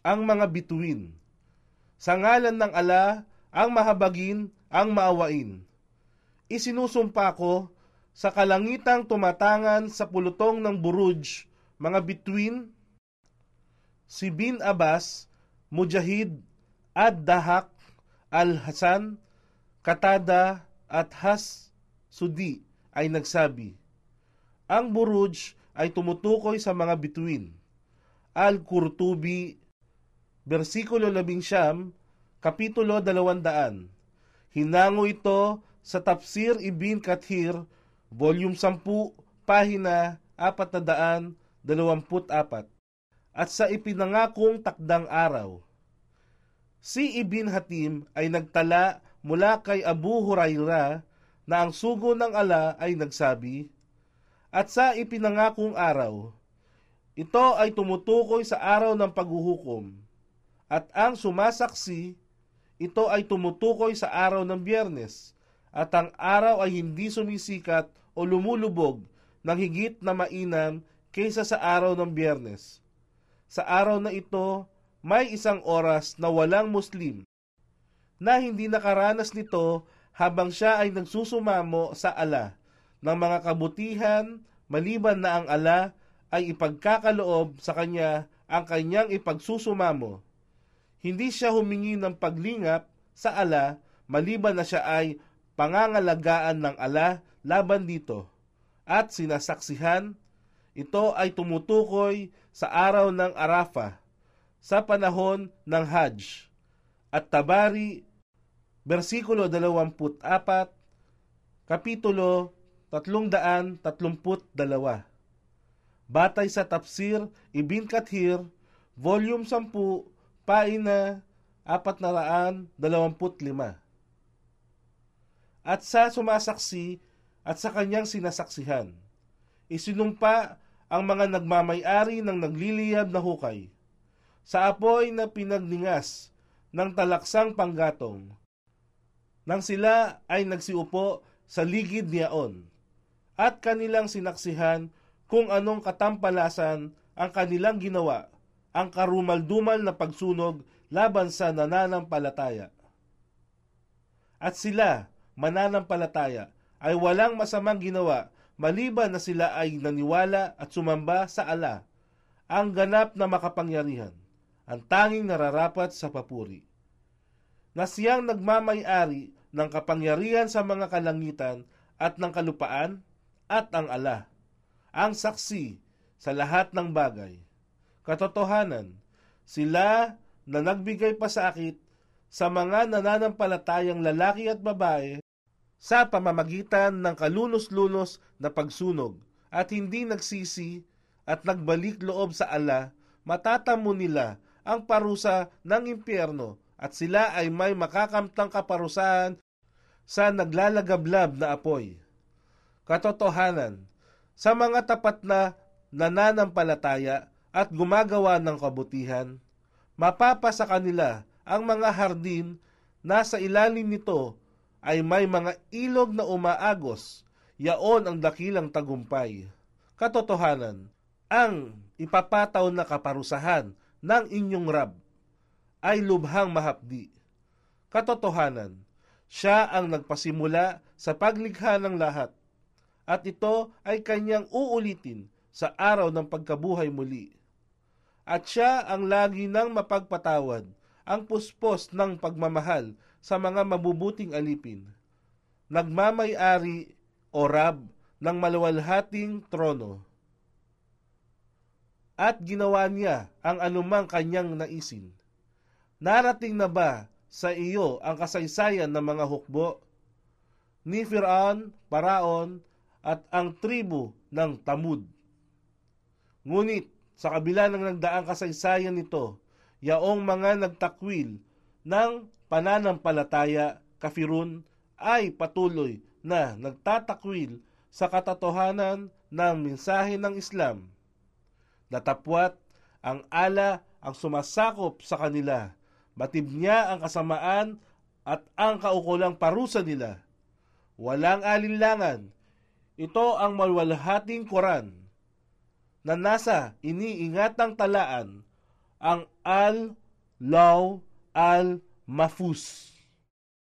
Ang mga bituin Sa ngalan ng ala, ang mahabagin, ang maawain. Isinusumpa ko sa kalangitang tumatangan sa pulutong ng Buruj, mga bituin, si Bin Abbas, Mujahid, Ad-Dahak, Al-Hasan, Katada, at Has Sudi ay nagsabi, Ang Buruj ay tumutukoy sa mga bituin. Al-Qurtubi, versikulo 11, kapitulo 200. Hinango ito sa Tafsir Ibn Kathir, volume 10, pahina 424, at sa ipinangakong takdang araw. Si Ibn Hatim ay nagtala mula kay Abu Huraira na ang sugo ng ala ay nagsabi, At sa ipinangakong araw, ito ay tumutukoy sa araw ng paghuhukom, at ang sumasaksi, ito ay tumutukoy sa araw ng biyernes, at ang araw ay hindi sumisikat o lumulubog ng higit na mainam kaysa sa araw ng biyernes. Sa araw na ito, may isang oras na walang Muslim na hindi nakaranas nito habang siya ay nagsusumamo sa ala ng mga kabutihan maliban na ang ala ay ipagkakaloob sa kanya ang kanyang ipagsusumamo. Hindi siya humingi ng paglingap sa ala maliban na siya ay pangangalagaan ng ala laban dito. At sinasaksihan, ito ay tumutukoy sa araw ng Arafa, sa panahon ng Hajj. At Tabari, versikulo 24, kapitulo 332. Batay sa Tafsir Ibn Kathir, volume 10, paina 425. At sa sumasaksi at sa kanyang sinasaksihan, isinumpa ang mga nagmamayari ng nagliliyab na hukay sa apoy na pinagningas ng talaksang panggatong nang sila ay nagsiupo sa ligid niyaon at kanilang sinaksihan kung anong katampalasan ang kanilang ginawa ang karumaldumal na pagsunog laban sa nananampalataya. At sila, mananampalataya, ay walang masamang ginawa maliban na sila ay naniwala at sumamba sa ala, ang ganap na makapangyarihan, ang tanging nararapat sa papuri. Na siyang nagmamay-ari ng kapangyarihan sa mga kalangitan at ng kalupaan at ang ala, ang saksi sa lahat ng bagay. Katotohanan, sila na nagbigay pasakit sa mga nananampalatayang lalaki at babae sa pamamagitan ng kalunos-lunos na pagsunog at hindi nagsisi at nagbalik loob sa ala, matatamo nila ang parusa ng impyerno at sila ay may makakamtang kaparusahan sa naglalagablab na apoy. Katotohanan, sa mga tapat na nananampalataya at gumagawa ng kabutihan, mapapa sa kanila ang mga hardin na sa ilalim nito ay may mga ilog na umaagos, yaon ang dakilang tagumpay. Katotohanan, ang ipapataw na kaparusahan ng inyong Rab ay lubhang mahapdi. Katotohanan, siya ang nagpasimula sa paglikha ng lahat, at ito ay kanyang uulitin sa araw ng pagkabuhay muli. At siya ang lagi nang mapagpatawad, ang puspos ng pagmamahal sa mga mabubuting alipin. Nagmamay-ari o rab ng maluwalhating trono. At ginawa niya ang anumang kanyang naisin. Narating na ba sa iyo ang kasaysayan ng mga hukbo ni Firaun, Paraon, at ang tribu ng Tamud. Ngunit sa kabila ng nagdaang kasaysayan nito, yaong mga nagtakwil ng pananampalataya kafirun ay patuloy na nagtatakwil sa katotohanan ng mensahe ng Islam. Natapwat ang ala ang sumasakop sa kanila, batib niya ang kasamaan at ang kaukulang parusa nila. Walang alinlangan, ito ang malwalhating Quran na nasa iniingatang talaan ang Al-Law Al-Mafus.